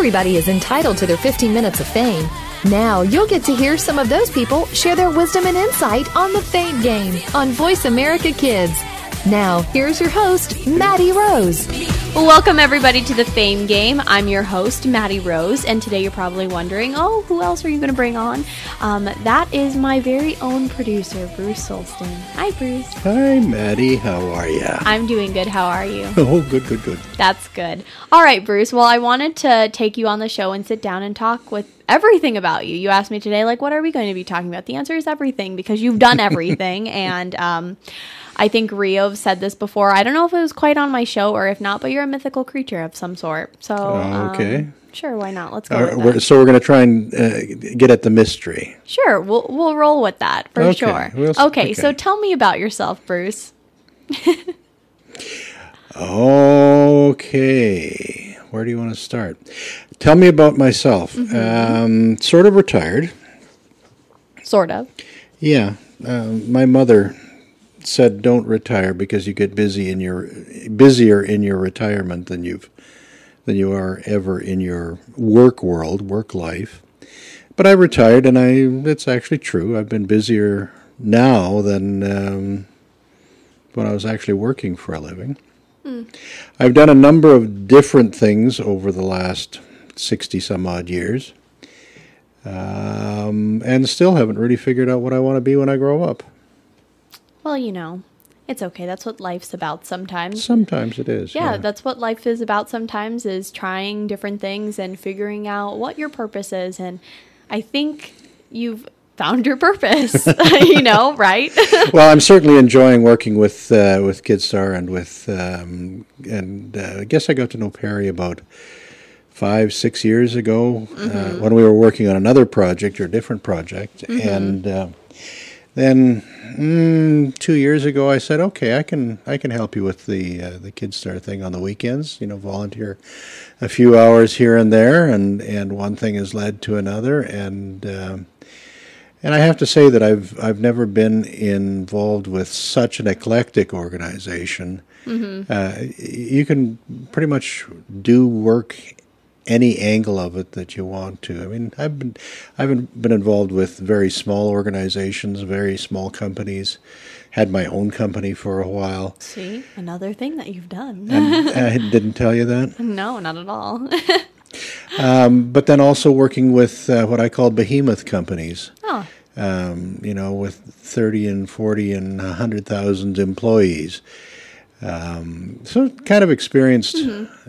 Everybody is entitled to their 15 minutes of fame. Now you'll get to hear some of those people share their wisdom and insight on the Fame Game on Voice America Kids. Now, here's your host, Maddie Rose. Welcome everybody to the Fame Game. I'm your host, Maddie Rose, and today you're probably wondering, oh, who else are you going to bring on? Um, that is my very own producer, Bruce Solsten. Hi, Bruce. Hi, Maddie. How are you? I'm doing good. How are you? Oh, good, good, good. That's good. All right, Bruce. Well, I wanted to take you on the show and sit down and talk with everything about you. You asked me today, like, what are we going to be talking about? The answer is everything because you've done everything. and, um, I think Rio said this before. I don't know if it was quite on my show or if not, but you're a mythical creature of some sort. So Oh, okay. um, sure, why not? Let's go. Uh, with we're, so we're going to try and uh, get at the mystery. Sure, we'll we'll roll with that for Okay, sure. we'll s- okay, so tell me about yourself, Bruce. Okay. Where do you want to start? Tell me about myself. Um, sort of retired. Sort of. Yeah. Um, my mother said, "Don't retire because you get busy in your busier in your retirement than you've than you are ever in your work world, work life." But I retired, and I it's actually true. I've been busier now than um, when I was actually working for a living. I've done a number of different things over the last sixty some odd years um, and still haven't really figured out what I want to be when I grow up. Well, you know, it's okay. That's what life's about sometimes. Sometimes it is. yeah, that's what life is about sometimes is trying different things and figuring out what your purpose is and I think you've found your purpose, you know, right? well, I'm certainly enjoying working with uh, with Kidstar and with um, and uh, I guess I got to know Perry about five six years ago uh, when we were working on another project or a different project, and uh, then mm, two years ago I said, okay, I can I can help you with the uh, the Kidstar thing on the weekends. You know, volunteer a few hours here and there, and and one thing has led to another, and. Um, and I have to say that I've I've never been involved with such an eclectic organization. Uh, you can pretty much do work any angle of it that you want to. I mean, I've been I've been- been involved with very small organizations, very small companies. Had my own company for a while. See, another thing that you've done. I didn't tell you that. no, not at all. But then also working with uh, what I call behemoth companies. oh, um, you know, with 30 and 40 and 100,000 employees. Um, so kind of experienced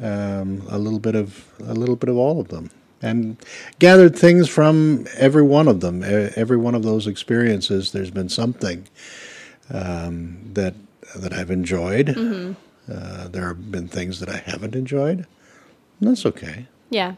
um, a little bit of a little bit of all of them, and gathered things from every one of them. Every one of those experiences, there's been something um, that that I've enjoyed. Uh, there have been things that I haven't enjoyed. And that's okay. Yeah.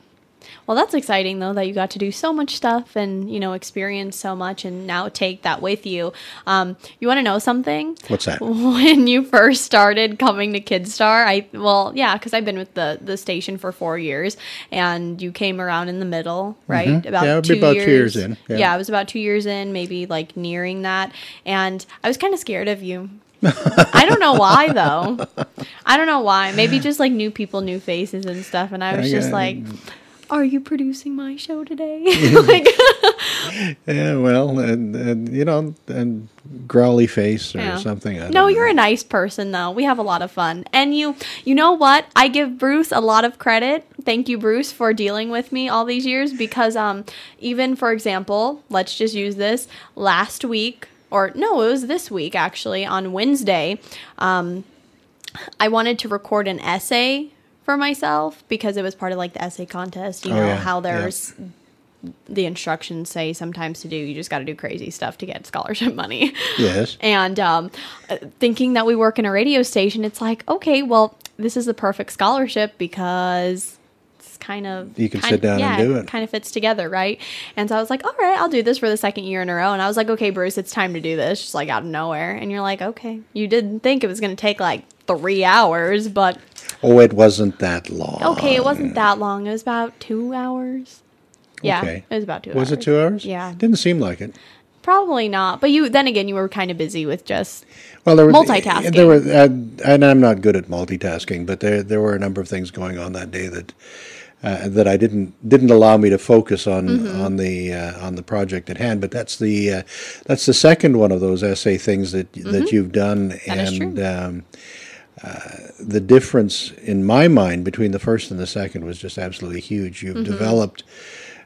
Well, that's exciting though that you got to do so much stuff and you know experience so much and now take that with you. Um, you want to know something? What's that? When you first started coming to Kidstar, I well, yeah, because I've been with the the station for four years, and you came around in the middle, right? Mm-hmm. Yeah, it'd be about two years in, yeah. Yeah. I was about two years in, maybe like nearing that, and I was kind of scared of you. I don't know why though. I don't know why. Maybe just like new people, new faces and stuff, and I was just Yeah. like. Are you producing my show today? like, Yeah, well, and, and you know, and growly face or Yeah. something. I No, you're know. a nice person though. We have a lot of fun. And you you know what? I give Bruce a lot of credit. Thank you Bruce for dealing with me all these years because um even for example, let's just use this last week or no, it was this week actually on Wednesday. Um I wanted to record an essay for myself because it was part of like the essay contest, you Oh, know, yeah, how yeah. there's the instructions say sometimes to do you just got to do crazy stuff to get scholarship money. Yes. And um, uh, thinking that we work in a radio station, it's like, okay, well, this is the perfect scholarship because it's kind of You can sit down and yeah, do it. Kind of fits together, right? And so I was like, all right, I'll do this for the second year in a row. And I was like, okay, Bruce, it's time to do this, just like out of nowhere. And you're like, okay, you didn't think it was going to take like three hours, but Oh, it wasn't that long. okay, it wasn't that long. It was about two hours. Yeah, Okay. it was about two Was hours. it two hours? Yeah. Didn't seem like it. Probably not. But you then again, you were kind of busy with just Well, there were Multitasking. There were, uh, and I'm not good at multitasking, but there there were a number of things going on that day that uh, that I didn't didn't allow me to focus on on the uh, on the project at hand. But that's the uh, that's the second one of those essay things that that you've done, That and um, uh, the difference in my mind between the first and the second was just absolutely huge. You've developed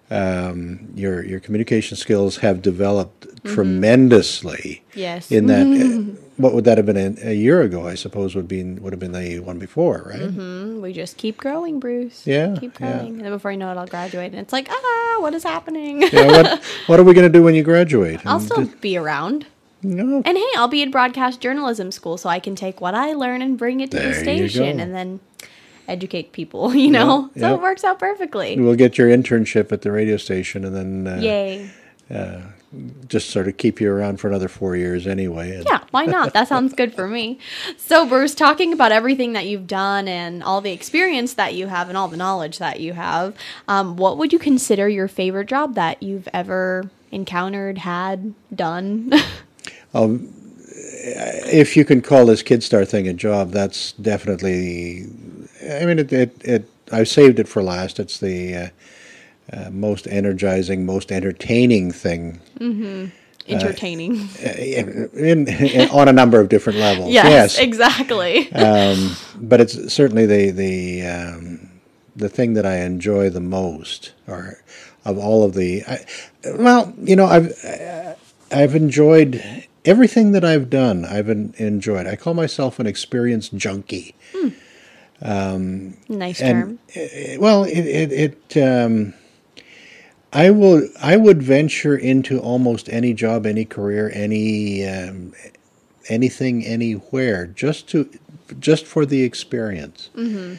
um, your your communication skills have developed tremendously. Yes. In that, uh, what would that have been a, a year ago? I suppose would be would have been the one before, right? Mm, we just keep growing, Bruce. Yeah, Keep yeah. growing. And then before you know it, I'll graduate. And it's like, ah, what is happening? Yeah, what what are we going to do when you graduate? I'll And still d- be around. No, And hey, I'll be in broadcast journalism school, so I can take what I learn and bring it to There the station and then educate people, you know? Yeah, So yeah. it works out perfectly. we'll get your internship at the radio station, and then uh, Yay. just sort of keep you around for another four years anyway. Yeah, why not? That sounds good for me. So, Bruce, talking about everything that you've done and all the experience that you have and all the knowledge that you have, um, what would you consider your favorite job that you've ever encountered, had, done? if you can call this KidStar thing a job, that's definitely. I mean, it. it, it I've saved it for last. It's the uh, uh, most energizing, most entertaining thing Entertaining. in, in, in- on a number of different levels. yes, exactly. um, but it's certainly the the um, the thing that I enjoy the most, or of all of the. I, well, you know, I've I've enjoyed everything that I've done. I've en- enjoyed. I call myself an experience junkie. nice and term. well, it it, it um, I will I would venture into almost any job, any career, any um, anything, anywhere, just to just for the experience. Mm-hmm.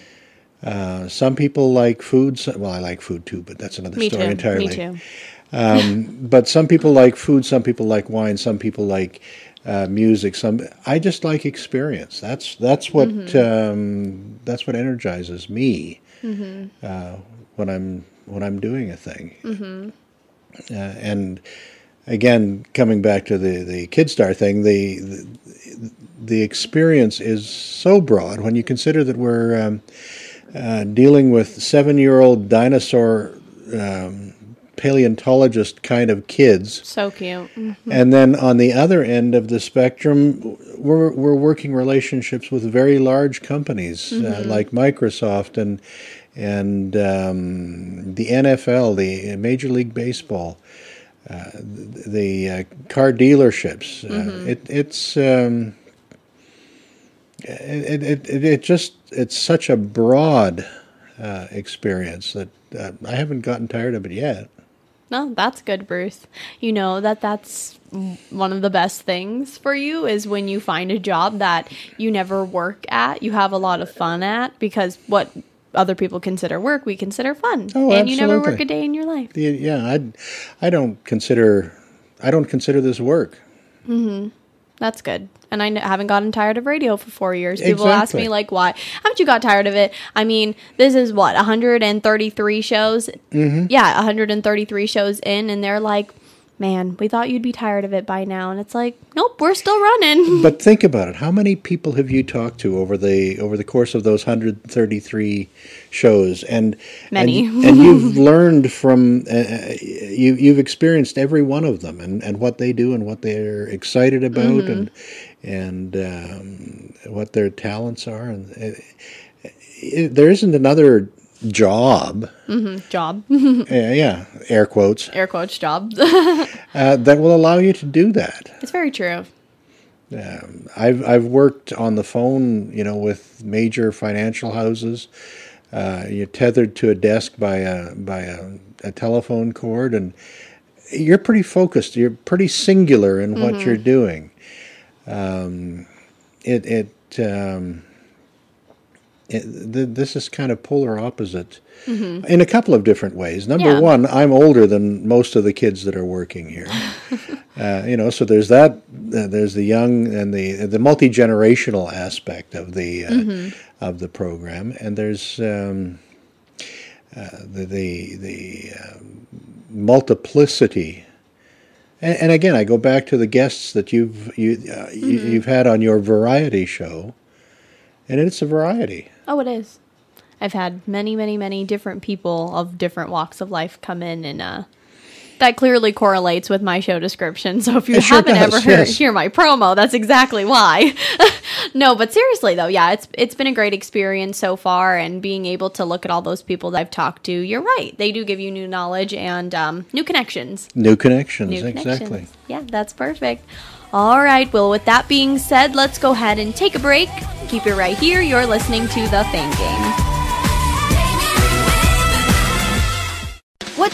Uh, some people like food. Well, I like food too, but that's another Me story too. entirely. Me too. But some people like food. Some people like wine. Some people like uh, music. Some I just like experience. That's that's what um, that's what energizes me uh, when I'm when I'm doing a thing. Uh, and again, coming back to the the KidStar thing, the, the the experience is so broad when you consider that we're um, uh, dealing with seven year old dinosaur um, paleontologist kind of kids. So cute. Mm. And then on the other end of the spectrum, we're, we're working relationships with very large companies uh, like Microsoft and and um, the NFL, the Major League Baseball, uh, the, uh, car dealerships. Uh, it, it's um, it, it, it, it just it's such a broad uh, experience that uh, I haven't gotten tired of it yet. No, that's good, Bruce. You know that that's one of the best things for you is when you find a job that you never work at, you have a lot of fun at because what other people consider work, we consider fun. Oh, and you never work a day in your life. Yeah, yeah, I, I don't consider, I don't consider this work. Mhm. That's good. And I haven't gotten tired of radio for four years. People ask me, like, why haven't you got tired of it? I mean, this is what, 133 shows? Mm-hmm. Yeah, 133 shows in, and they're like, man, we thought you'd be tired of it by now. And it's like, nope, we're still running. But think about it. How many people have you talked to over the over the course of those 133 shows? And Many. and, and you've learned from uh, you you've experienced every one of them and, and what they do and what they're excited about Mm-hmm. and and um, what their talents are. And it, it, there isn't another job, job, uh, yeah, air quotes, air quotes job. uh, that will allow you to do that. it's very true. I've I've worked on the phone, you know, with major financial houses. Uh, you're tethered to a desk by a by a, a telephone cord, and you're pretty focused. You're pretty singular in what you're doing. Um, it it, um, it th- this is kind of polar opposite in a couple of different ways. Number Yeah. one, I'm older than most of the kids that are working here. Uh, you know, so there's that. Uh, there's the young and the the multi generational aspect of the uh, of the program, and there's um, uh, the the the um, multiplicity. And, and again, I go back to the guests that you've you, uh, you you've had on your variety show, and it's a variety. Oh, it is. I've had many, many, many different people of different walks of life come in and uh that clearly correlates with my show description. So if you It haven't does, ever heard yes. hear my promo, that's exactly why. no, but seriously though, yeah, it's it's been a great experience so far, and being able to look at all those people that I've talked to. You're right; they do give you new knowledge and um, new connections. New connections, New exactly. connections. Yeah, that's perfect. All right. Well, with that being said, let's go ahead and take a break. Keep it right here. You're listening to the Fame Game.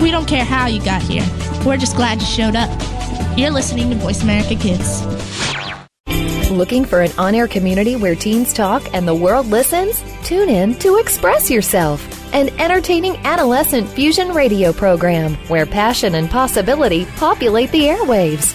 We don't care how you got here. We're just glad you showed up. You're listening to Voice America Kids. Looking for an on air community where teens talk and the world listens? Tune in to Express Yourself, an entertaining adolescent fusion radio program where passion and possibility populate the airwaves.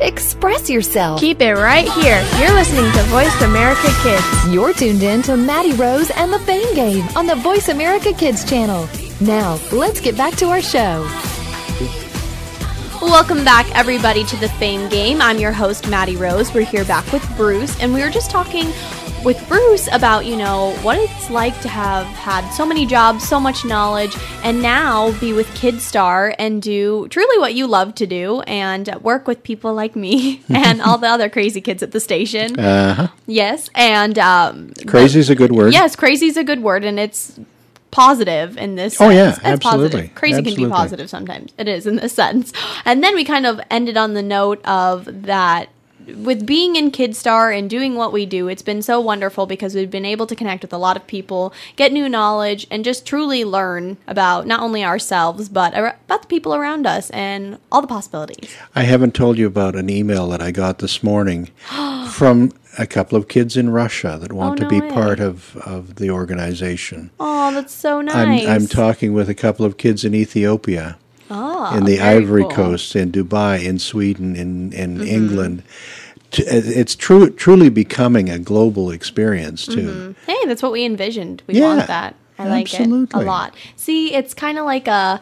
Express yourself. Keep it right here. You're listening to Voice America Kids. You're tuned in to Maddie Rose and the Fame Game on the Voice America Kids channel. Now, let's get back to our show. Welcome back, everybody, to the Fame Game. I'm your host, Maddie Rose. We're here back with Bruce, and we were just talking with Bruce about, you know, what it's like to have had so many jobs, so much knowledge, and now be with KidStar and do truly what you love to do and work with people like me and all the other crazy kids at the station. Uh-huh. Yes, and um, Crazy is a good word. Yes, crazy is a good word, and it's positive in this. Oh, yeah, sense. It's positive. absolutely. Crazy can be positive sometimes. It is in this sense. And then we kind of ended on the note of that. With being in KidStar and doing what we do, it's been so wonderful because we've been able to connect with a lot of people, get new knowledge, and just truly learn about not only ourselves but about the people around us and all the possibilities. I haven't told you about an email that I got this morning from a couple of kids in Russia that want Oh, to no be way. part of, of the organization. Oh, that's so nice. I'm, I'm talking with a couple of kids in Ethiopia, oh, in the Ivory cool. Coast, in Dubai, in Sweden, in, in Mm-hmm. England. T- uh, It's true, truly becoming a global experience, too. Mm-hmm. Hey, that's what we envisioned. We Yeah, want that. I like it a lot. See, it's kind of like a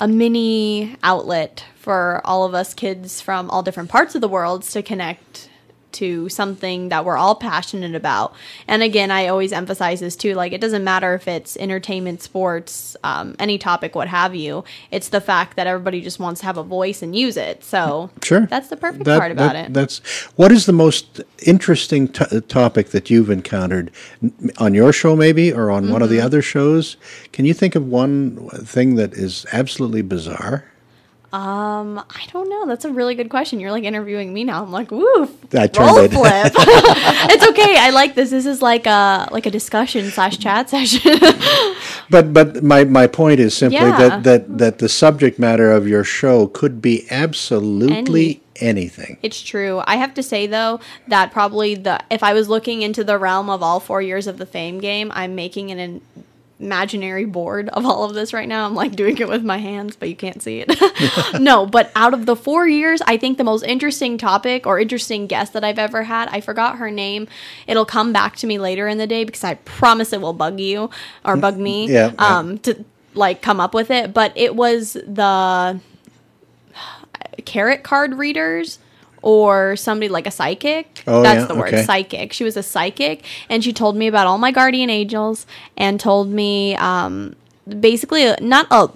a mini outlet for all of us kids from all different parts of the world to connect to something that we're all passionate about. And again, I always emphasize this too. Like, it doesn't matter if it's entertainment, sports, um, any topic, what have you. It's the fact that everybody just wants to have a voice and use it. So Sure. that's the perfect That- part about that- it. That's what is the most interesting to topic that you've encountered on your show, maybe, or on one of Mm-hmm. the other shows? Can you think of one thing that is absolutely bizarre? Um, I don't know. That's a really good question. You're like interviewing me now. I'm like, woo, I turned roll it- flip. it's okay. I like this. This is like a like a discussion slash chat session. But but my, my point is simply Yeah. that, that that the subject matter of your show could be absolutely anything. it's true. I have to say though that probably the if I was looking into the realm of all four years of the Fame game, I'm making an. an imaginary board of all of this right now. I'm like doing it with my hands, but you can't see it. no, but out of the four years, I think the most interesting topic or interesting guest that I've ever had, I forgot her name. It'll come back to me later in the day because I promise it will bug you or bug me. Yeah, yeah. Um, to like come up with it, but it was the tarot card readers or somebody like a psychic. Oh, That's yeah, the word, okay. psychic. She was a psychic, and she told me about all my guardian angels and told me um, basically uh, not a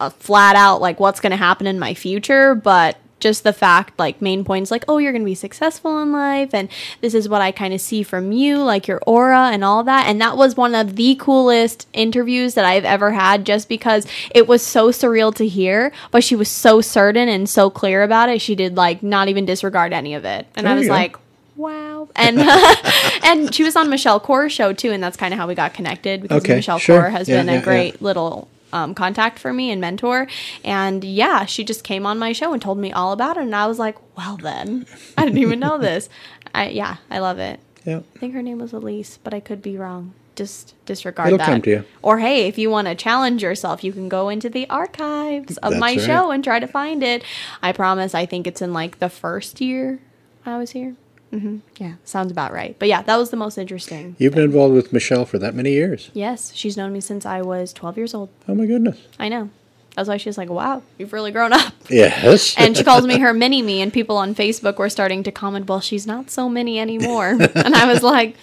a flat out like what's going to happen in my future, but just the fact like main points like oh you're going to be successful in life and this is what I kind of see from you like your aura and all that and that was one of the coolest interviews that I've ever had just because it was so surreal to hear but she was so certain and so clear about it she did like not even disregard any of it and I was like wow and and she was on Michelle Core's show too and that's kind of how we got connected because Okay, Michelle sure. Core has Yeah, been yeah, a yeah. great little um, contact for me and mentor. And yeah, she just came on my show and told me all about it. And I was like, well, then I didn't even know this. I, yeah, I love it. Yeah. I think her name was Elise, but I could be wrong. Just disregard It'll that. come to you. Or hey, if you want to challenge yourself, you can go into the archives of That's my right. show and try to find it. I promise. I think it's in like the first year I was here. Hmm Yeah, sounds about right. But yeah, that was the most interesting. You've been involved with Michelle for that many years. Yes, she's known me since I was 12 years old. Oh my goodness. I know. That's why she's like, wow, you've really grown up. Yes. And she calls me her mini me, and people on Facebook were starting to comment, well, she's not so mini anymore. and I was like,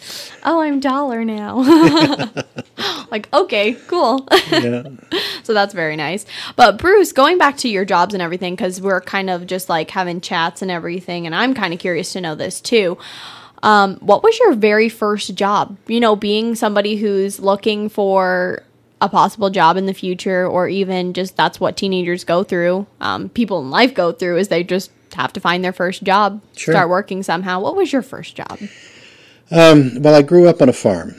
oh, I'm dollar now. like, okay, cool. yeah. so that's very nice. But Bruce, going back to your jobs and everything, because we're kind of just like having chats and everything, and I'm kind of curious to know this too. Um, what was your very first job? You know, being somebody who's looking for a possible job in the future, or even just that's what teenagers go through, um, people in life go through, is they just have to find their first job, Sure. start working somehow. What was your first job? Well, I grew up on a farm.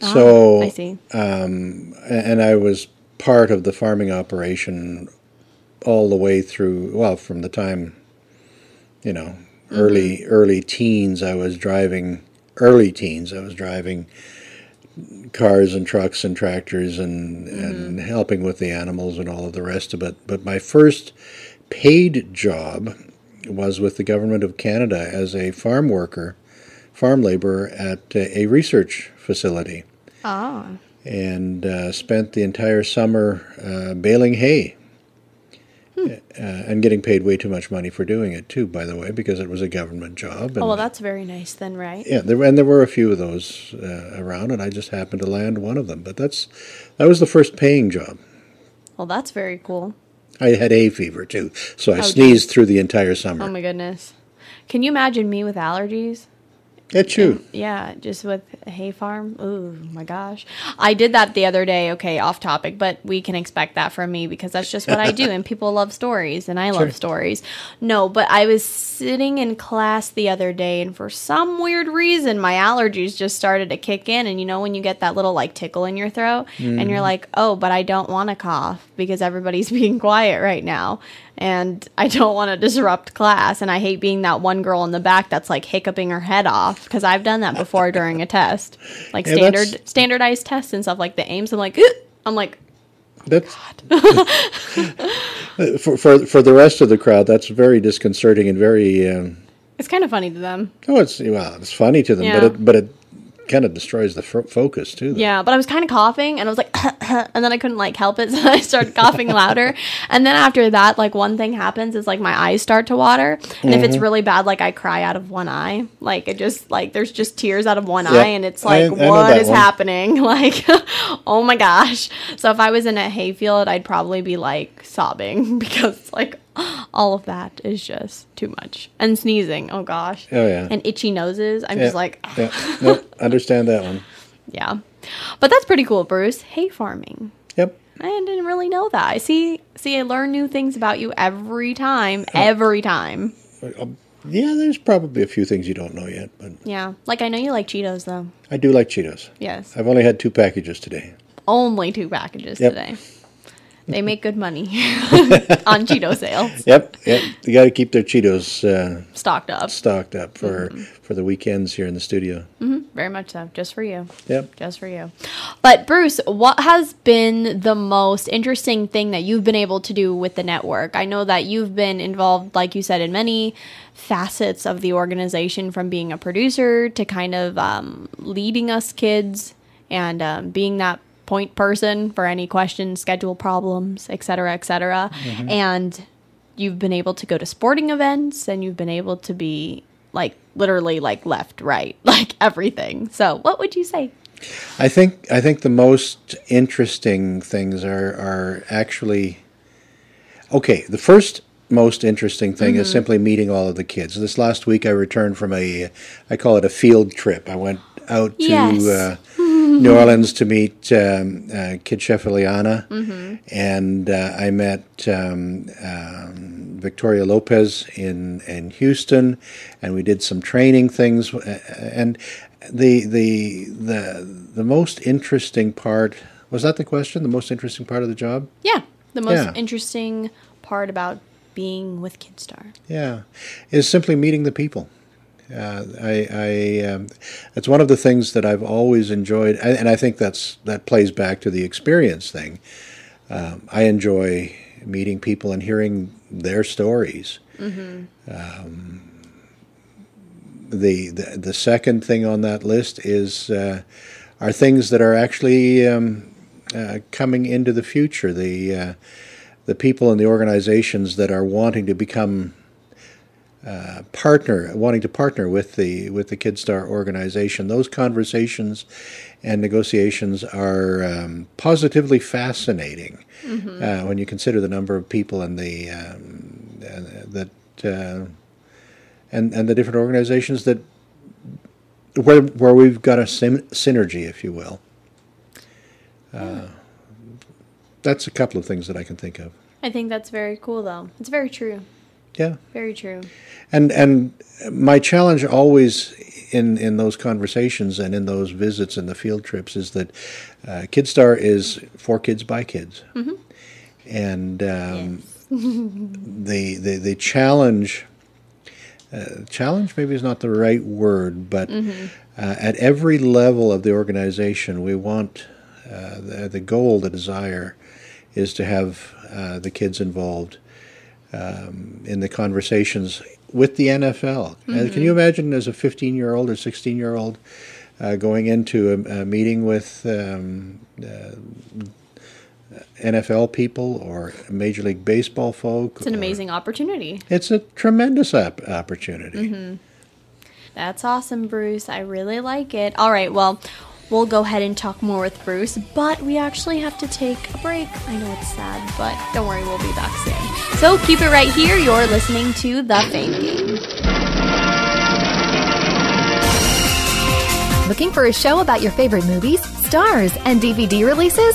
so Ah, I see. and I was part of the farming operation all the way through. Well, from the time, you know, early early teens, I was driving. Early teens, I was driving cars and trucks and tractors and and helping with the animals and all of the rest of it. But my first paid job was with the government of Canada as a farm worker, farm laborer at a, a research facility Ah, and uh, spent the entire summer uh, baling hay. Hmm. Uh, and getting paid way too much money for doing it too, by the way, because it was a government job. Oh well, that's very nice then, right? yeah, there, and there were a few of those uh, around, and I just happened to land one of them. But that's that was the first paying job. Well, that's very cool. I had hay fever too, so I Oh, sneezed through the entire summer. Oh my goodness. Can you imagine me with allergies? It's you. Yeah, just with hay farm. Ooh, my gosh. I did that the other day. Okay, off topic, but we can expect that from me because that's just what I do. And people love stories, and I Sure. love stories. No, but I was sitting in class the other day, and for some weird reason, my allergies just started to kick in. And you know, when you get that little like tickle in your throat, and you're mm-hmm. like, oh, but I don't want to cough because everybody's being quiet right now. And I don't want to disrupt class. And I hate being that one girl in the back that's like hiccuping her head off because I've done that before during a test, like Yeah, standard standardized tests and stuff like the aims. I'm like. I'm like, That's for, for for the rest of the crowd. That's very disconcerting and very. Um, it's kind of funny to them. oh, it's well, it's funny to them, Yeah. but it but it kind of destroys the f- focus too. though. Yeah, but I was kind of coughing and I was like, and then I couldn't like help it. So I started coughing louder. And then after that, like one thing happens is like my eyes start to water. And if it's mm-hmm. really bad, like I cry out of one eye. Like it just, like there's just tears out of one eye. And it's like, I know what is one. happening? Like, oh my gosh. So if I was in a hayfield, I'd probably be like sobbing because like all of that is just too much. And sneezing. Oh gosh. Oh, yeah. And itchy noses. I'm Yeah, just like, yeah, no, understand that one. yeah. But that's pretty cool, Bruce. Hay farming. Yep. I didn't really know that. I see see I learn new things about you every time. Every time. Um, yeah, there's probably a few things you don't know yet, but Yeah. Like I know you like Cheetos though. I do like Cheetos. Yes. I've only had two packages today. Only two packages Yep. today. They make good money on Cheeto sales. Yep, yep. You got to keep their Cheetos uh, Stocked up. stocked up for Mm-hmm. for the weekends here in the studio. Very much so. Just for you. Yep. Just for you. But Bruce, what has been the most interesting thing that you've been able to do with the network? I know that you've been involved, like you said, in many facets of the organization from being a producer to kind of um, leading us kids and um, being that point person for any questions, schedule problems, et cetera, et cetera. And you've been able to go to sporting events and you've been able to be like literally like left, right, like everything. So, what would you say? I think I think the most interesting things are are actually okay. The first most interesting thing is simply meeting all of the kids. This last week, I returned from a, I call it a field trip. I went out to Yes. uh, New Orleans to meet um, uh, Kid Chef Ileana, and uh, I met um, um, Victoria Lopez in in Houston, and we did some training things. uh, And the the the the most interesting part was that the question. The most interesting part of the job. Yeah. The most Yeah. interesting part about being with Kidstar. Yeah, is simply meeting the people. Uh, I, I um, that's one of the things that I've always enjoyed, and and I think that's that plays back to the experience thing. Um, I enjoy meeting people and hearing their stories. Um, the, the the second thing on that list is uh, are things that are actually um, uh, coming into the future. The uh, the people and the organizations that are wanting to become uh, partner, wanting to partner with the with the KidStar organization. Those conversations and negotiations are um, positively fascinating uh, when you consider the number of people and the um, uh, that uh, and and the different organizations that where where we've got a sym- synergy, if you will. Uh, that's a couple of things that I can think of. I think that's very cool, though. It's very true. Yeah. Very true. And and my challenge always in in those conversations and in those visits and the field trips is that uh, KidStar is for kids by kids, and um, the, the the challenge uh, challenge maybe is not the right word, but uh, at every level of the organization, we want uh, the, the goal, the desire, is to have uh, the kids involved um, in the conversations with the NFL. Uh, can you imagine as a 15 year old or 16 year old uh, going into a, a meeting with um, uh, NFL people or Major League Baseball folk? It's an or- amazing opportunity. It's a tremendous op- opportunity. Mm-hmm. That's awesome, Bruce. I really like it. All right, well, we'll go ahead and talk more with Bruce, but we actually have to take a break. I know it's sad, but don't worry, we'll be back soon. So keep it right here. You're listening to The Fame Game. Looking for a show about your favorite movies, stars, and DVD releases?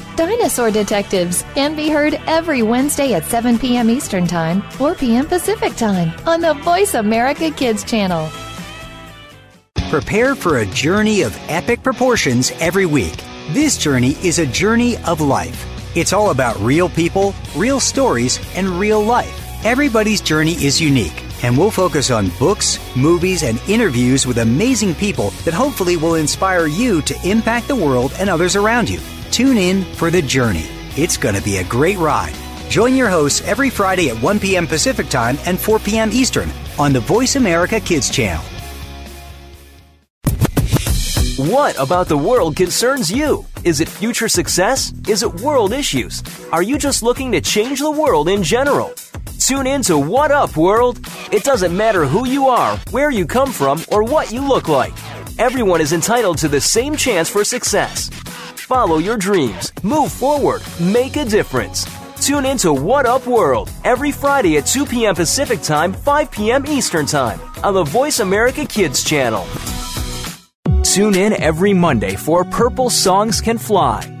Dinosaur Detectives can be heard every Wednesday at 7 p.m. Eastern Time, 4 p.m. Pacific Time on the Voice America Kids channel. Prepare for a journey of epic proportions every week. This journey is a journey of life. It's all about real people, real stories, and real life. Everybody's journey is unique, and we'll focus on books, movies, and interviews with amazing people that hopefully will inspire you to impact the world and others around you. Tune in for the journey. It's going to be a great ride. Join your hosts every Friday at 1 p.m. Pacific Time and 4 p.m. Eastern on the Voice America Kids channel. What about the world concerns you? Is it future success? Is it world issues? Are you just looking to change the world in general? Tune in to What Up World. It doesn't matter who you are, where you come from, or what you look like. Everyone is entitled to the same chance for success. Follow your dreams, move forward, make a difference. Tune in to What Up World every Friday at 2 p.m. Pacific Time, 5 p.m. Eastern Time on the Voice America Kids channel. Tune in every Monday for Purple Songs Can Fly.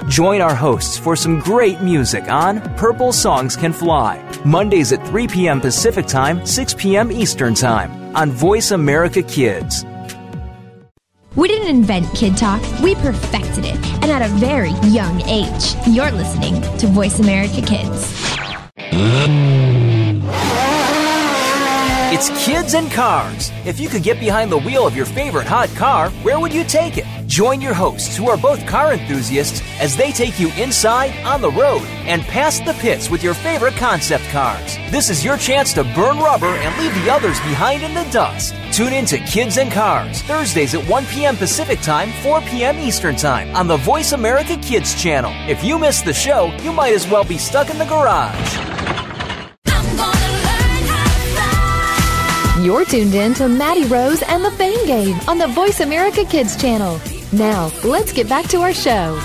Join our hosts for some great music on Purple Songs Can Fly, Mondays at 3 p.m. Pacific Time, 6 p.m. Eastern Time on Voice America Kids. We didn't invent Kid Talk, we perfected it, and at a very young age. You're listening to Voice America Kids. It's kids and cars. If you could get behind the wheel of your favorite hot car, where would you take it? Join your hosts, who are both car enthusiasts, as they take you inside, on the road, and past the pits with your favorite concept cars. This is your chance to burn rubber and leave the others behind in the dust. Tune in to Kids and Cars, Thursdays at 1 p.m. Pacific Time, 4 p.m. Eastern Time on the Voice America Kids channel. If you miss the show, you might as well be stuck in the garage. You're tuned in to Maddie Rose and the Fame Game on the Voice America Kids channel. Now, let's get back to our show.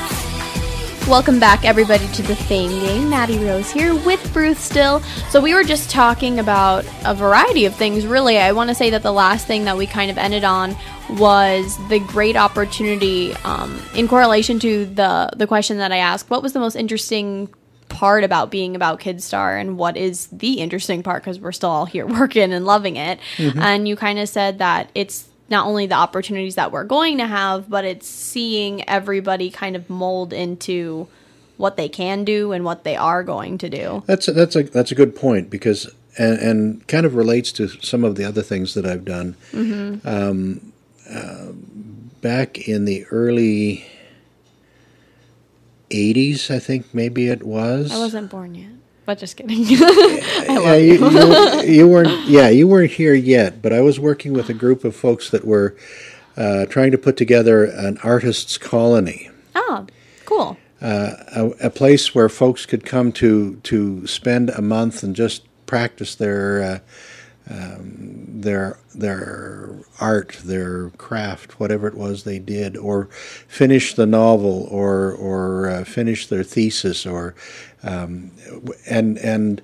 Welcome back, everybody, to the Fame Game. Maddie Rose here with Bruce still. So, we were just talking about a variety of things, really. I want to say that the last thing that we kind of ended on was the great opportunity um, in correlation to the, the question that I asked what was the most interesting part about being about Kidstar and what is the interesting part because we're still all here working and loving it. Mm-hmm. And you kind of said that it's not only the opportunities that we're going to have, but it's seeing everybody kind of mold into what they can do and what they are going to do. That's a, that's a that's a good point because and, and kind of relates to some of the other things that I've done. Um, uh, back in the early '80s, I think maybe it was. I wasn't born yet, but just kidding. yeah, you, you, you weren't. Yeah, you weren't here yet. But I was working with a group of folks that were uh, trying to put together an artists' colony. oh, cool. a, a place where folks could come to to spend a month and just practice their uh, um, their their art, their craft, whatever it was they did, or finish the novel, or or uh, finish their thesis, or um, and and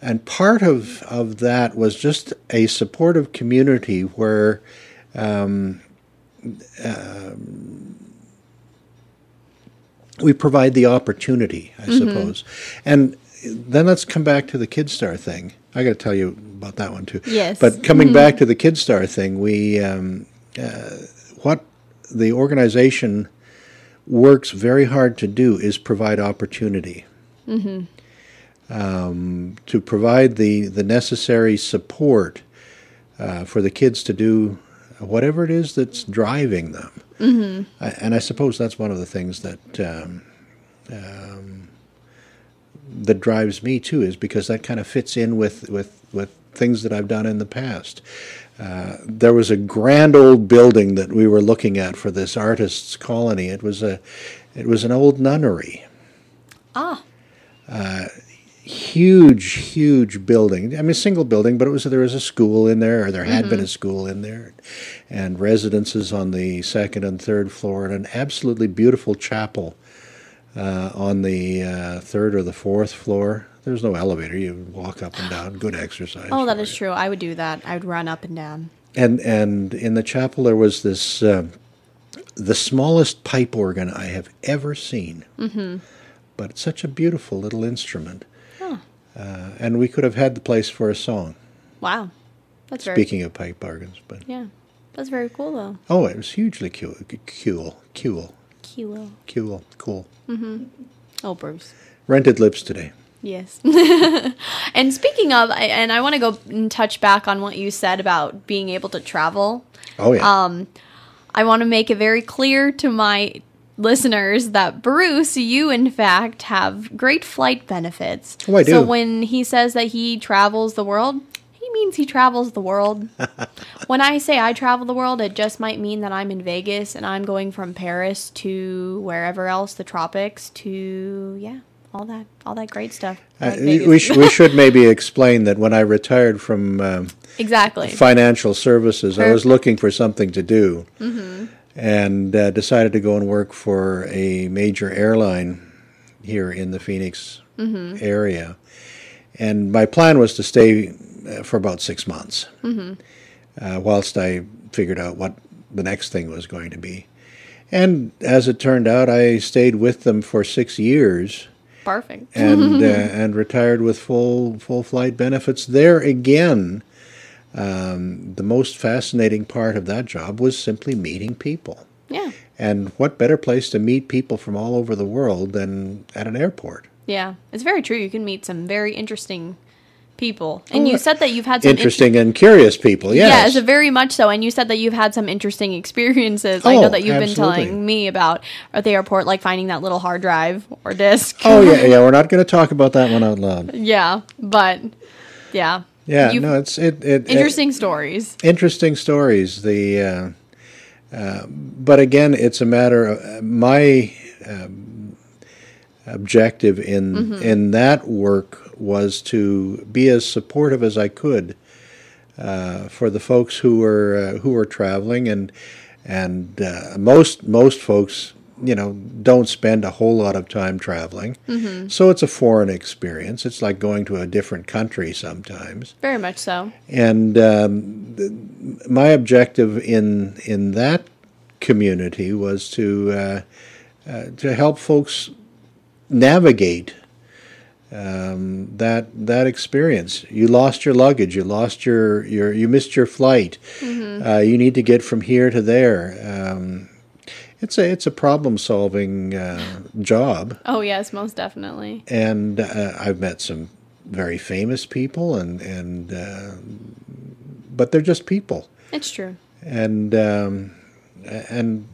and part of of that was just a supportive community where. Um, we provide the opportunity, I suppose. And then let's come back to the KidStar thing. I got to tell you about that one too. Yes. But coming back to the KidStar thing, we um, uh, what the organization works very hard to do is provide opportunity. Um, to provide the the necessary support uh, for the kids to do whatever it is that's driving them. I, and I suppose that's one of the things that um, um, that drives me too, is because that kind of fits in with with with things that I've done in the past. Uh, there was a grand old building that we were looking at for this artists' colony. It was a it was an old nunnery Ah, huge, huge building. I mean, single building, but it was there was a school in there, or there had been a school in there, and residences on the second and third floor, and an absolutely beautiful chapel uh, on the uh, third or the fourth floor. There's no elevator; you walk up and down. Good exercise. oh, that is you. true. I would do that. I would run up and down. And and in the chapel there was this um the smallest pipe organ I have ever seen. Mm-hmm. But it's such a beautiful little instrument. Uh, and we could have had the place for a song. Wow, that's very Speaking of pipe organs, but yeah, that's very cool though. oh, it was hugely cool, cool, cool, Cool. cool, cool. Oh, Bruce. Rented lips today. Yes. and speaking of, I- and I want to go and touch back on what you said about being able to travel. Oh yeah, Um, I want to make it very clear to my listeners that Bruce, you in fact have great flight benefits. Oh, I do. So when he says that he travels the world, he means he travels the world. when I say I travel the world, it just might mean that I'm in Vegas and I'm going from Paris to wherever else, the tropics to yeah, all that, all that great stuff. Uh, we, sh- we should maybe explain that when I retired from um, exactly. financial services, I was looking for something to do Mm-hmm. and uh, decided to go and work for a major airline here in the Phoenix Mm-hmm. area. And my plan was to stay for about six months Mm-hmm. uh, whilst I figured out what the next thing was going to be. And as it turned out, I stayed with them for six years Perfect. and uh, and retired with full full flight benefits. There again, um, the most fascinating part of that job was simply meeting people. Yeah. And what better place to meet people from all over the world than at an airport? Yeah, it's very true. You can meet some very interesting people, and you said that you've had some in- Interesting and curious people. Yes. Yes, very much so. And you said that you've had some interesting experiences. I know Oh, that you've been telling me about at the airport, like finding that little hard drive or disk. oh yeah, yeah. We're not going to talk about that one out loud. yeah, but yeah, Yeah, You've- no, it's it, it interesting stories. interesting stories. The uh, uh, but again, it's a matter of uh, my um, objective in in that work was to be as supportive as I could uh, for the folks who were uh, who were traveling. And and uh, most most folks you know don't spend a whole lot of time traveling. So it's a foreign experience. It's like going to a different country sometimes. Very much so. and um, th- my objective in in that community was to uh, uh, to help folks navigate um, that that experience. You lost your luggage. You lost your your you missed your flight. Uh, you need to get from here to there. Um, it's a it's a problem solving uh, job Oh yes, most definitely. and uh, I've met some very famous people, and and uh, but they're just people, It's true. and um, and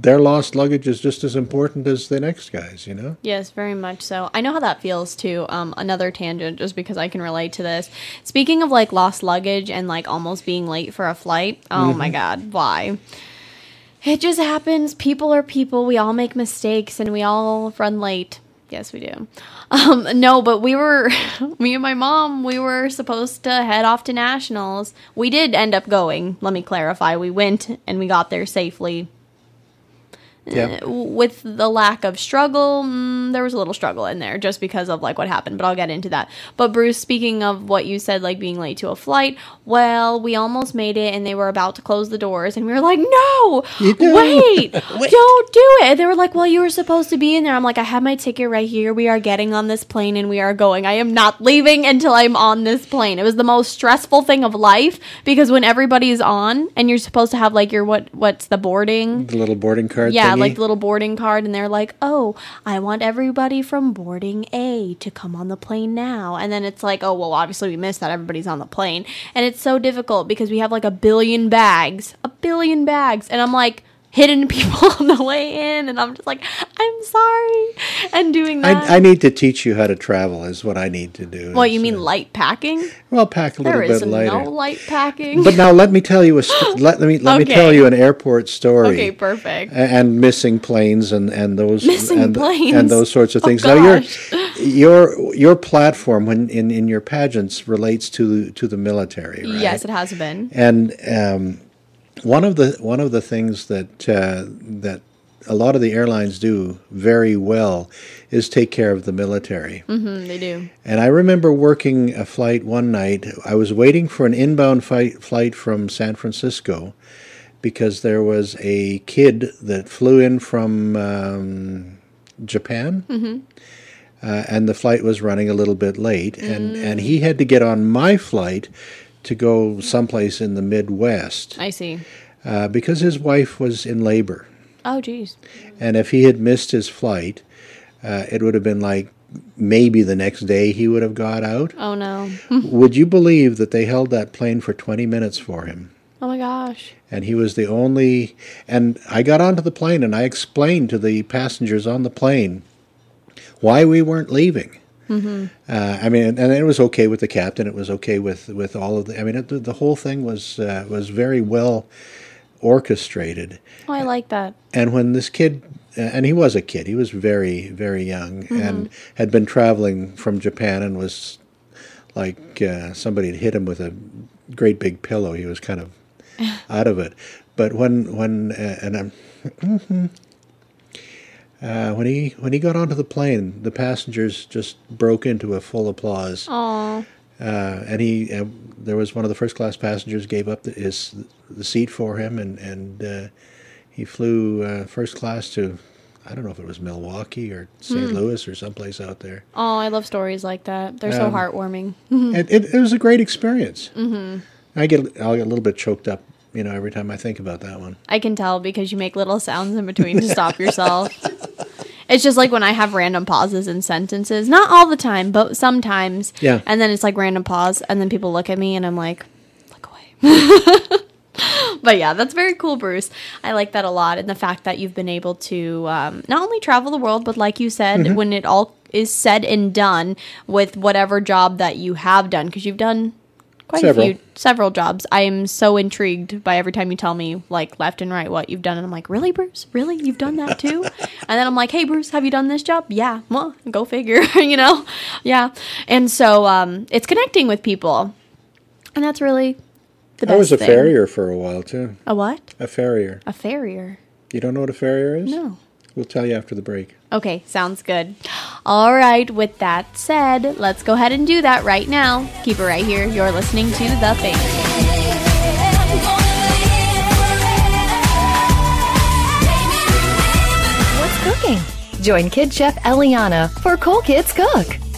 their lost luggage is just as important as the next guy's, you know. Yes, very much so. I know how that feels too. Um, another tangent, just because I can relate to this. Speaking of like lost luggage and like almost being late for a flight. Oh my god, why? It just happens. People are people. We all make mistakes, and we all run late. Yes, we do. Um, no, but we were, me and my mom, we were supposed to head off to nationals. We did end up going. Let me clarify. We went and we got there safely Yeah. with the lack of struggle, mm, there was a little struggle in there just because of like what happened, but I'll get into that. But Bruce, speaking of what you said, like being late to a flight, well, we almost made it and they were about to close the doors and we were like, no, wait, don't do it. And they were like, well, you were supposed to be in there. I'm like, I have my ticket right here. We are getting on this plane and we are going. I am not leaving until I'm on this plane. It was the most stressful thing of life because when everybody's on and you're supposed to have like your what what's the boarding The little boarding card. yeah, like the little boarding card, and they're like, "Oh, I want everybody from boarding A to come on the plane now." And then it's like, "Oh, well, obviously we missed that everybody's on the plane." And it's so difficult because we have like a billion bags, a billion bags, and I'm like hitting people on the way in, and I'm just like, "I'm sorry," and doing that. I, I need to teach you how to travel. Is what I need to do. Well, you mean, uh, light packing? well, pack a little There is bit lighter. no light packing. But now let me tell you a st- let, me let me tell you an airport story. okay, perfect. a- and missing planes and, and those Missing and, planes. and those sorts of Oh, things. now your your your platform when in, in your pageants relates to to the military, right? Yes, it has been. And um, one of the one of the things that uh, that a lot of the airlines do very well is take care of the military. Mm, they do. And I remember working a flight one night. I was waiting for an inbound flight, flight from San Francisco because there was a kid that flew in from um, Japan. Uh, and the flight was running a little bit late, and, and he had to get on my flight to go someplace in the Midwest I see. uh, because his wife was in labor. Oh, geez. And if he had missed his flight, uh, it would have been like maybe the next day he would have got out. Oh no. Would you believe that they held that plane for 20 minutes for him? Oh my gosh. and he was the only. And I got onto the plane, and I explained to the passengers on the plane why we weren't leaving. Uh, I mean, and it was okay with the captain. It was okay with, with all of the. I mean, it, the, the whole thing was uh, was very well orchestrated. Oh, I like that. And when this kid, uh, and he was a kid, he was very very young, and had been traveling from Japan, and was like uh, somebody had hit him with a great big pillow. He was kind of out of it. But when when uh, and I'm. Uh, when he when he got onto the plane, the passengers just broke into a full applause. Oh, Uh, and he, uh, there was one of the first class passengers gave up the, his the seat for him, and and uh, he flew uh, first class to, I don't know if it was Milwaukee or St. Louis or someplace out there. oh, I love stories like that. They're so Um, heartwarming. It, it, it was a great experience. Mm-hmm. I get I'll get a little bit choked up, you know, every time I think about that one. I can tell because you make little sounds in between to stop yourself. It's just like when I have random pauses in sentences. Not all the time, but sometimes. Yeah. And then it's like random pause, and then people look at me, and I'm like, look away. but yeah, that's very cool, Bruce. I like that a lot. And the fact that you've been able to um, not only travel the world, but like you said, Mm-hmm. when it all is said and done with whatever job that you have done, because you've done quite Several. a few several jobs. I am so intrigued by every time you tell me like left and right what you've done, and I'm like, really, Bruce? Really, you've done that too? and then I'm like, hey, Bruce, have you done this job? Yeah. Well, go figure. you know, yeah. And so um, it's connecting with people, and that's really the best. I was a thing. farrier for a while too. A what? A farrier. A farrier. You don't know what a farrier is? No. We'll tell you after the break. Okay, sounds good. All right, with that said, let's go ahead and do that right now. Keep it right here. You're listening to The Fame. What's cooking? Join Kid Chef Eliana for Cool Kids Cook.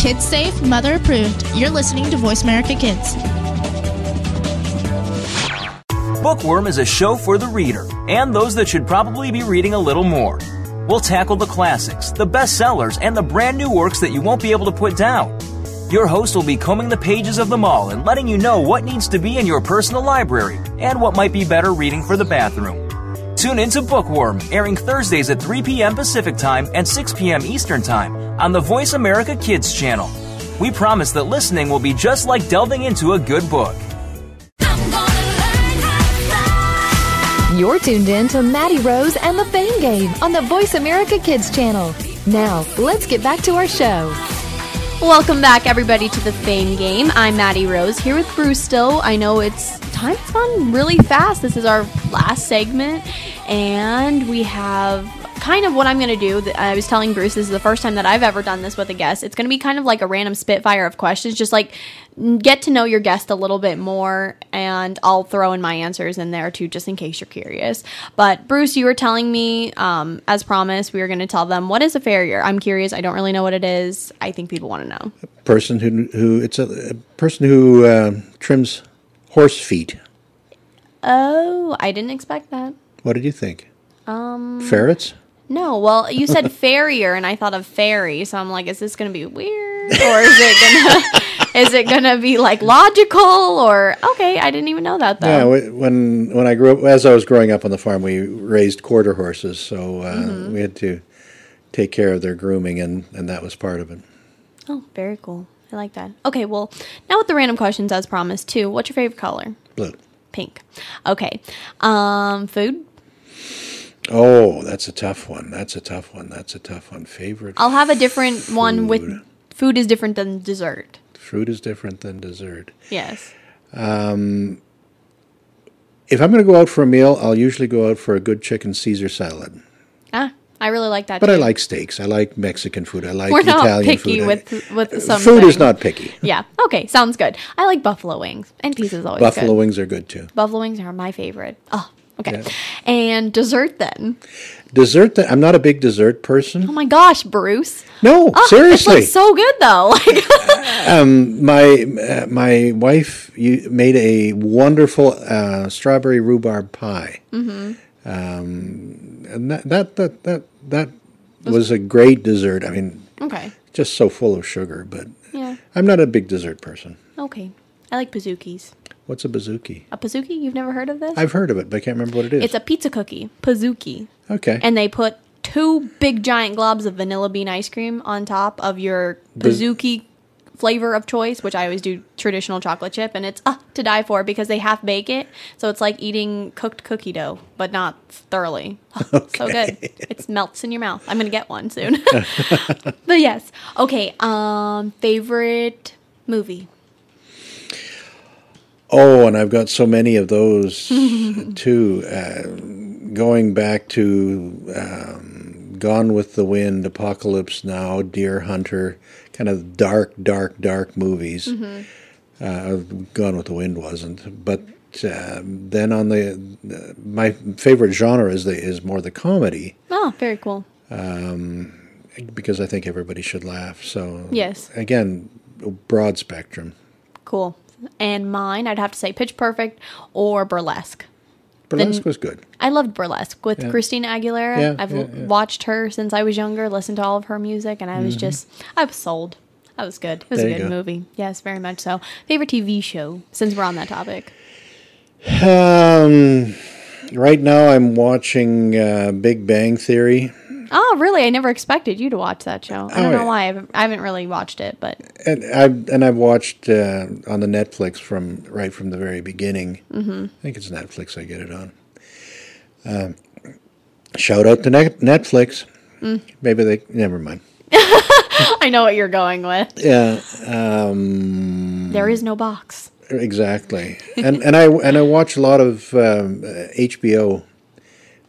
Kids safe, mother approved. You're listening to Voice America Kids. Bookworm is a show for the reader and those that should probably be reading a little more. We'll tackle the classics, the bestsellers, and the brand new works that you won't be able to put down. Your host will be combing the pages of them all and letting you know what needs to be in your personal library and what might be better reading for the bathroom. Tune in to Bookworm, airing Thursdays at 3 p.m. Pacific Time and 6 p.m. Eastern Time on the Voice America Kids channel. We promise that listening will be just like delving into a good book. You're tuned in to Maddie Rose and the Fame Game on the Voice America Kids channel. Now, let's get back to our show. Welcome back, everybody, to the Fame Game. I'm Maddie Rose here with Bruce Solsten. I know it's time's gone really fast. This is our last segment, and we have kind of what I'm going to do. I was telling Bruce this is the first time that I've ever done this with a guest. It's going to be kind of like a random spitfire of questions, just like get to know your guest a little bit more, and I'll throw in my answers in there too, just in case you're curious. But Bruce, you were telling me, um, as promised, we were going to tell them what is a farrier. I'm curious. I don't really know what it is. I think people want to know. A Person who who it's a, a person who uh, trims horse feet. Oh, I didn't expect that. What did you think? Um, Ferrets. No, well, you said farrier, and I thought of fairy, so I'm like, is this gonna be weird, or is it gonna, is it gonna be like logical, or okay? I didn't even know that though. Yeah, when when I grew up, as I was growing up on the farm, we raised quarter horses, so uh, Mm-hmm. we had to take care of their grooming, and, and that was part of it. Oh, very cool. I like that. Okay, well, now with the random questions as promised too. What's your favorite color? Blue. Pink. Okay. Um, food. Oh, that's a tough one. That's a tough one. That's a tough one. Favorite. I'll have a different one with Food. food is different than dessert. Fruit is different than dessert. Yes. Um, if I'm going to go out for a meal, I'll usually go out for a good chicken Caesar salad. Ah, I really like that. But too. I like steaks. I like Mexican food. I like We're not Italian picky food. with with some food is not picky. Yeah. Okay. Sounds good. I like buffalo wings and pizza's always Buffalo good. wings are good too. Buffalo wings are my favorite. Oh, Okay. And dessert then. Dessert. That I'm not a big dessert person. Oh my gosh, Bruce. No, Oh, seriously. So good though. Like, my uh, my wife you made a wonderful uh, strawberry rhubarb pie. Mm-hmm. Um, and that that that that that was a great dessert. I mean, okay. just so full of sugar, but Yeah. I'm not a big dessert person. Okay. I like pazookies. What's a bazooki? A pazooki? You've never heard of this? I've heard of it, but I can't remember what it is. It's a pizza cookie, pazooki. okay. And they put two big giant globs of vanilla bean ice cream on top of your pazooki flavor of choice, which I always do traditional chocolate chip, and it's uh, to die for because they half bake it, so it's like eating cooked cookie dough, but not thoroughly. Oh, So good, it melts in your mouth. I'm gonna get one soon. but yes, okay. Um, favorite movie. Oh, and I've got so many of those too. Uh, going back to um, Gone with the Wind, Apocalypse Now, Deer Hunter, kind of dark, dark, dark movies. Uh, Gone with the Wind wasn't, but um then on the uh, my favorite genre is the is more the comedy Oh, very cool. Um, because I think everybody should laugh. So Yes. again, broad spectrum. Cool. And mine, I'd have to say Pitch Perfect or Burlesque. Burlesque was good. I loved Burlesque with Yeah. Christina Aguilera. Yeah, I've yeah, watched her since I was younger, listened to all of her music, and I was just, I was sold. That was good. It was Mm-hmm. There a good go. movie. Yes, very much so. Favorite TV show, since we're on that topic. Um, right now, I'm watching uh, Big Bang Theory, Oh, really? I never expected you to watch that show. I don't Oh, know why. I haven't, I haven't really watched it, but and I've and I've watched uh, on the Netflix from right from the very beginning. Mm-hmm. I think it's Netflix. I get it on. Um, shout out to Net- Netflix. Mm. Maybe they never mind. I know what you're going with. Yeah, um, There is no box. exactly. and and I and I watch a lot of um, HBO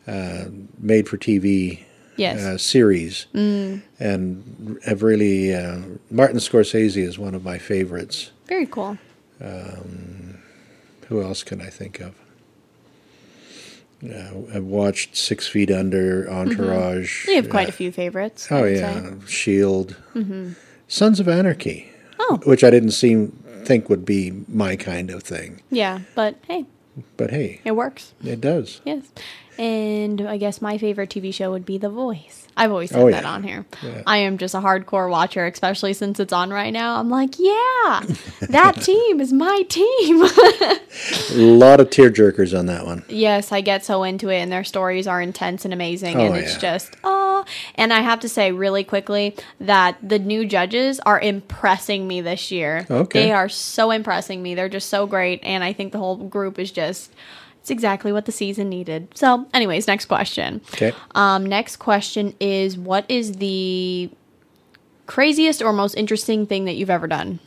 uh, made for TV Yes. uh, series, Mm. and have really uh, Martin Scorsese is one of my favorites. Very cool. Who else can I think of? Uh, I've watched Six Feet Under, Entourage. You have quite uh, a few favorites. Oh yeah, say. Shield, Sons of Anarchy, Oh. which I didn't seem think would be my kind of thing, Yeah, but hey, but hey, it works. it does. Yes. And I guess my favorite TV show would be The Voice. I've always said Oh, that on here. Yeah. I am just a hardcore watcher, especially since it's on right now. I'm like, yeah, that team is my team. A lot of tear jerkers on that one. yes, I get so into it, and their stories are intense and amazing. Oh, and it's yeah. just, oh. And I have to say, really quickly, that the new judges are impressing me this year. Okay. They are so impressing me. They're just so great. And I think the whole group is just. It's exactly what the season needed. So, anyways, next question. Okay. Um, next question is what is the craziest or most interesting thing that you've ever done?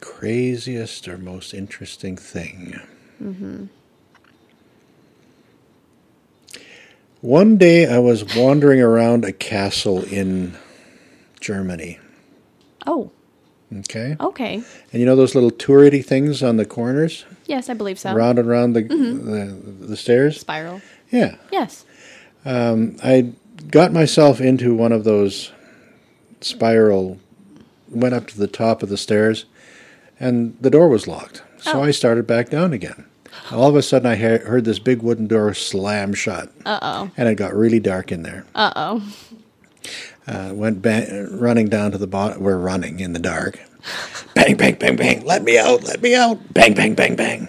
Craziest or most interesting thing. Mm-hmm. One day I was wandering around a castle in Germany. Oh, Okay. okay. And you know those little touristy things on the corners, Yes, I believe so. round and round the, the the stairs? Spiral. Yeah. Yes. I got myself into one of those spiral, went up to the top of the stairs, and the door was locked. So Oh. I started back down again. All of a sudden, I he- heard this big wooden door slam shut, Uh oh. and it got really dark in there. Uh oh. Uh, went ba- running down to the bottom. We're running in the dark. bang, bang, bang, bang. Let me out. Let me out. Bang, bang, bang, bang.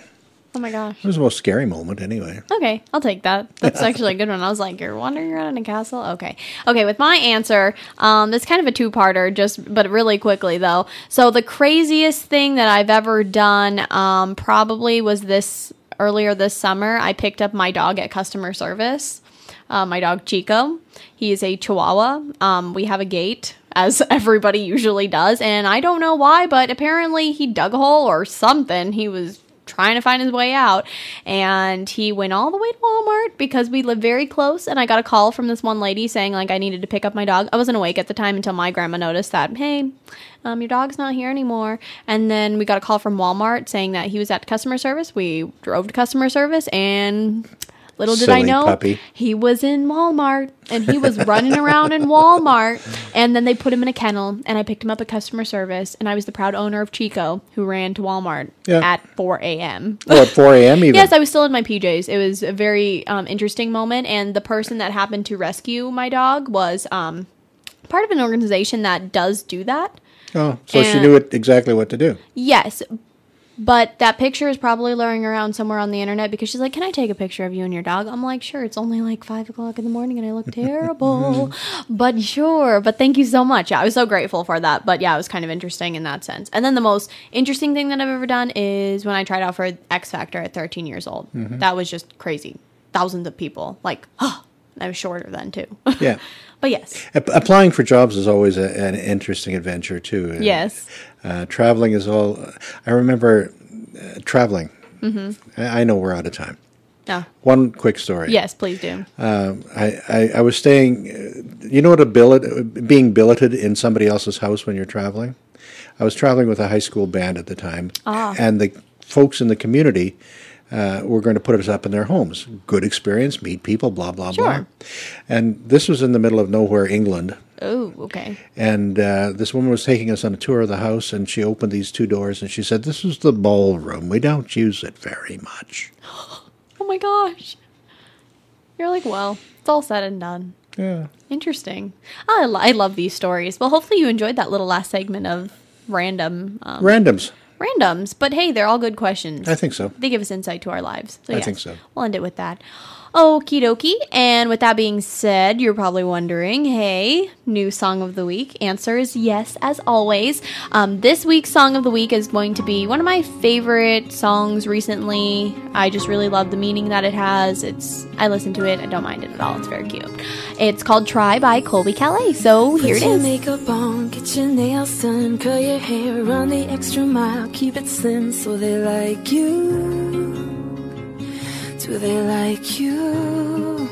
Oh my gosh. It was the most scary moment, anyway. Okay, I'll take that. That's actually a good one. I was like, you're wandering around in a castle? Okay. Okay, with my answer, um, it's kind of a two parter, just but really quickly though. So the craziest thing that I've ever done um, probably was this earlier this summer. I picked up my dog at customer service. Uh, my dog Chico. He is a Chihuahua. Um, we have a gate, as everybody usually does, and I don't know why, but apparently he dug a hole or something. He was trying to find his way out. And he went all the way to Walmart because we live very close. And I got a call from this one lady saying, like, I needed to pick up my dog. I wasn't awake at the time until my grandma noticed that, hey, um, your dog's not here anymore. And then we got a call from Walmart saying that he was at customer service. We drove to customer service and. Little did I know, puppy. he was in Walmart and he was running around in Walmart. And then they put him in a kennel and I picked him up at customer service. And I was the proud owner of Chico who ran to Walmart Yeah. at 4 a.m. Oh, at 4 a.m. even. Yes, I was still in my PJs. It was a very um, interesting moment, and the person that happened to rescue my dog was um, part of an organization that does do that. oh, so she knew it, exactly what to do. Yes, but that picture is probably luring around somewhere on the internet because she's like, "Can I take a picture of you and your dog?" I'm like, "Sure." It's only like five o'clock in the morning, and I look terrible, but sure. But thank you so much. Yeah, I was so grateful for that. But yeah, it was kind of interesting in that sense. And then the most interesting thing that I've ever done is when I tried out for X Factor at 13 years old. Mm-hmm. That was just crazy. Thousands of people. Like, oh, I was shorter then too. Yeah. but yes, Ap- applying for jobs is always a, an interesting adventure too. And, yes. Uh, traveling is all. I remember uh, traveling. Mm-hmm. I, I know we're out of time. No. One quick story. Yes, please do. I, I, I was staying. Uh, you know what a billet being billeted in somebody else's house when you're traveling. I was traveling with a high school band at the time, and the folks in the community uh, were going to put us up in their homes. Good experience, meet people, blah blah blah. Sure. And this was in the middle of nowhere, England. Oh, okay. And uh, this woman was taking us on a tour of the house, and she opened these two doors, and she said, "This is the ballroom. We don't use it very much." Oh my gosh. You're like, well, it's all said and done. Yeah. Interesting. I, I love these stories. Well, hopefully you enjoyed that little last segment of random um, Randoms. randoms. But hey, they're all good questions. I think so. They give us insight to our lives. So I yes, think so. We'll end it with that. Okie dokie. And with that being said, you're probably wondering, hey, new song of the week? Answer is yes, as always. Um, this week's song of the week is going to be one of my favorite songs recently. I just really love the meaning that it has. It's I listen to it, I don't mind it at all. It's very cute. It's called Try by Colbie Caillat. So here it Put your is. makeup on, get your nails done, curl your hair, run the extra mile, keep it slim so they like you. Do they like you?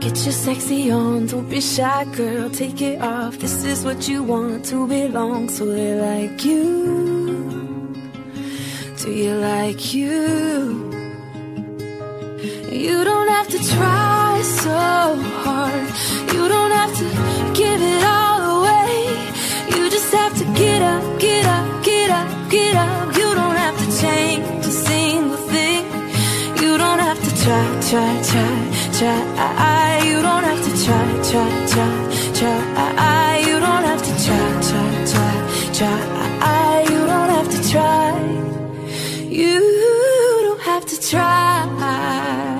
Get your sexy on, don't be shy, girl, take it off. This is what you want to belong, so they like you. Do you like you? You don't have to try so hard. You don't have to give it. You just have to get up, get up, get up, get up. You don't have to change a single thing. You don't have to try, try, try, try. You don't have to try, try, try, try. You don't have to try, try, try, try. You don't have to try. You don't have to try.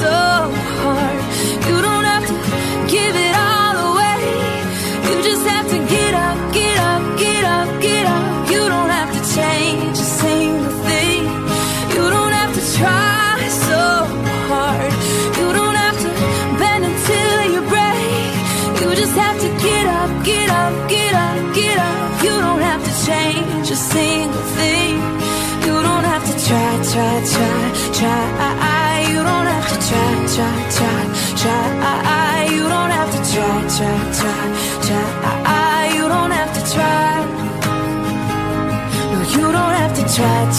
so hard. You don't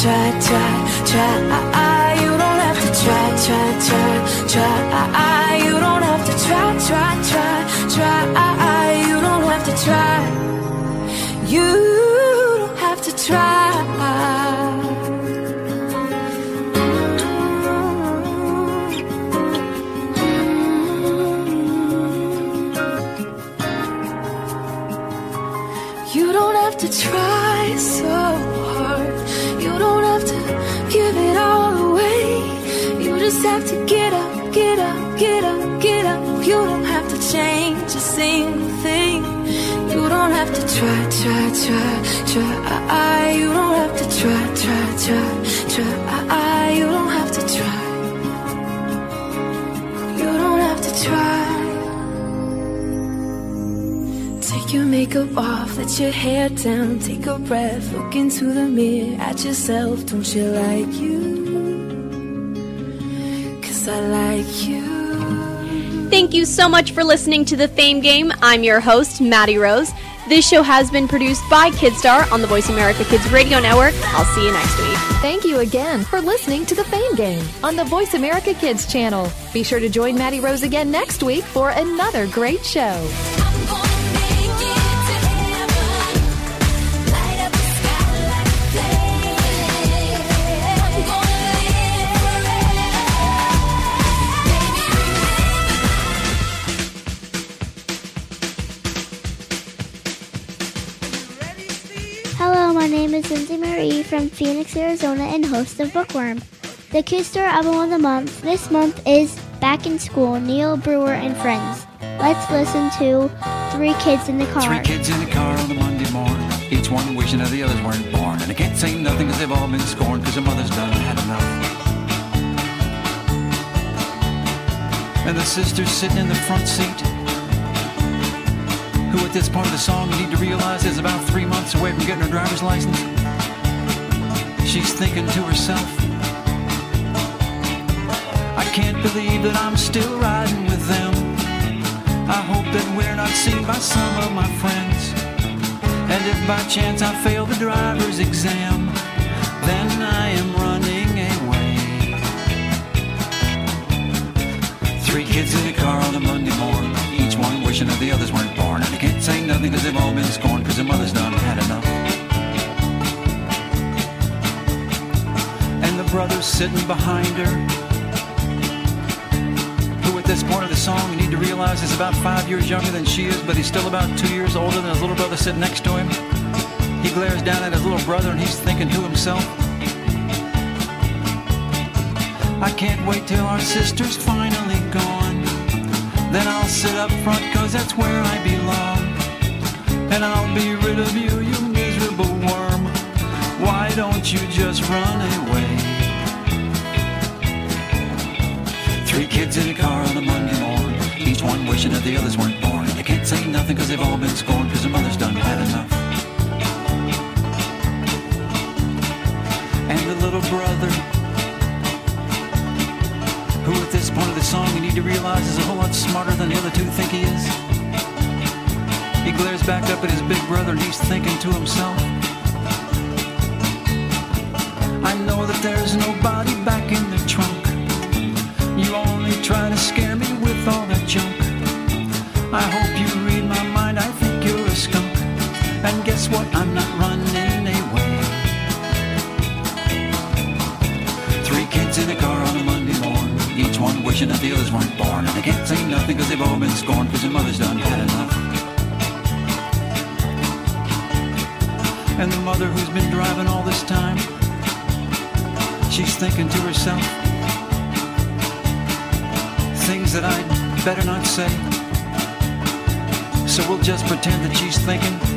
try, try, try, try. You don't have to try, try, try, try. Ah, you don't have to try, try, try, try. Ah, you don't have to try. Single thing. You don't have to try, try, try, try. I, you don't have to try, try, try, try. Ah, you don't have to try. You don't have to try. Take your makeup off, let your hair down, take a breath, look into the mirror at yourself. Don't you like you? Cause I like you. Thank you so much for listening to the Fame Game. I'm your host, Maddie Rose. This show has been produced by Kidstar on the Voice America Kids Radio Network. I'll see you next week. Thank you again for listening to the Fame Game on the Voice America Kids channel. Be sure to join Maddie Rose again next week for another great show. From Phoenix, Arizona, and host of Bookworm. The Kidstar Album of the Month this month is Back in School, Neil Brewer and Friends. Let's listen to Three Kids in the Car. Three kids in the car on a Monday morning, each one wishing that the others weren't born. And I can't say nothing because they've all been scorned because their mother's done had enough. And the sister's sitting in the front seat, who at this part of the song you need to realize is about three months away from getting her driver's license. She's thinking to herself, I can't believe that I'm still riding with them. I hope that we're not seen by some of my friends. And if by chance I fail the driver's exam, then I am running away. Three kids in a car on a Monday morning, each one wishing that the others weren't born. And I can't say nothing because they've all been scorned sitting behind her who at this point of the song you need to realize is about five years younger than she is, but he's still about two years older than his little brother sitting next to him. He glares down at his little brother and he's thinking to himself, I can't wait till our sister's finally gone. Then I'll sit up front cause that's where I belong. And I'll be rid of you, you miserable worm. Why don't you just run away? Three kids in a car on a Monday morning, each one wishing that the others weren't born. They can't say nothing because they've all been scorned because their mother's done had enough. And the little brother, who at this point of the song you need to realize is a whole lot smarter than the other two think he is. He glares back up at his big brother and he's thinking to himself, I know that there's nobody back in because they've all been scorned because their mother's done had enough. And the mother who's been driving all this time, she's thinking to herself, things that I'd better not say. So we'll just pretend that she's thinking,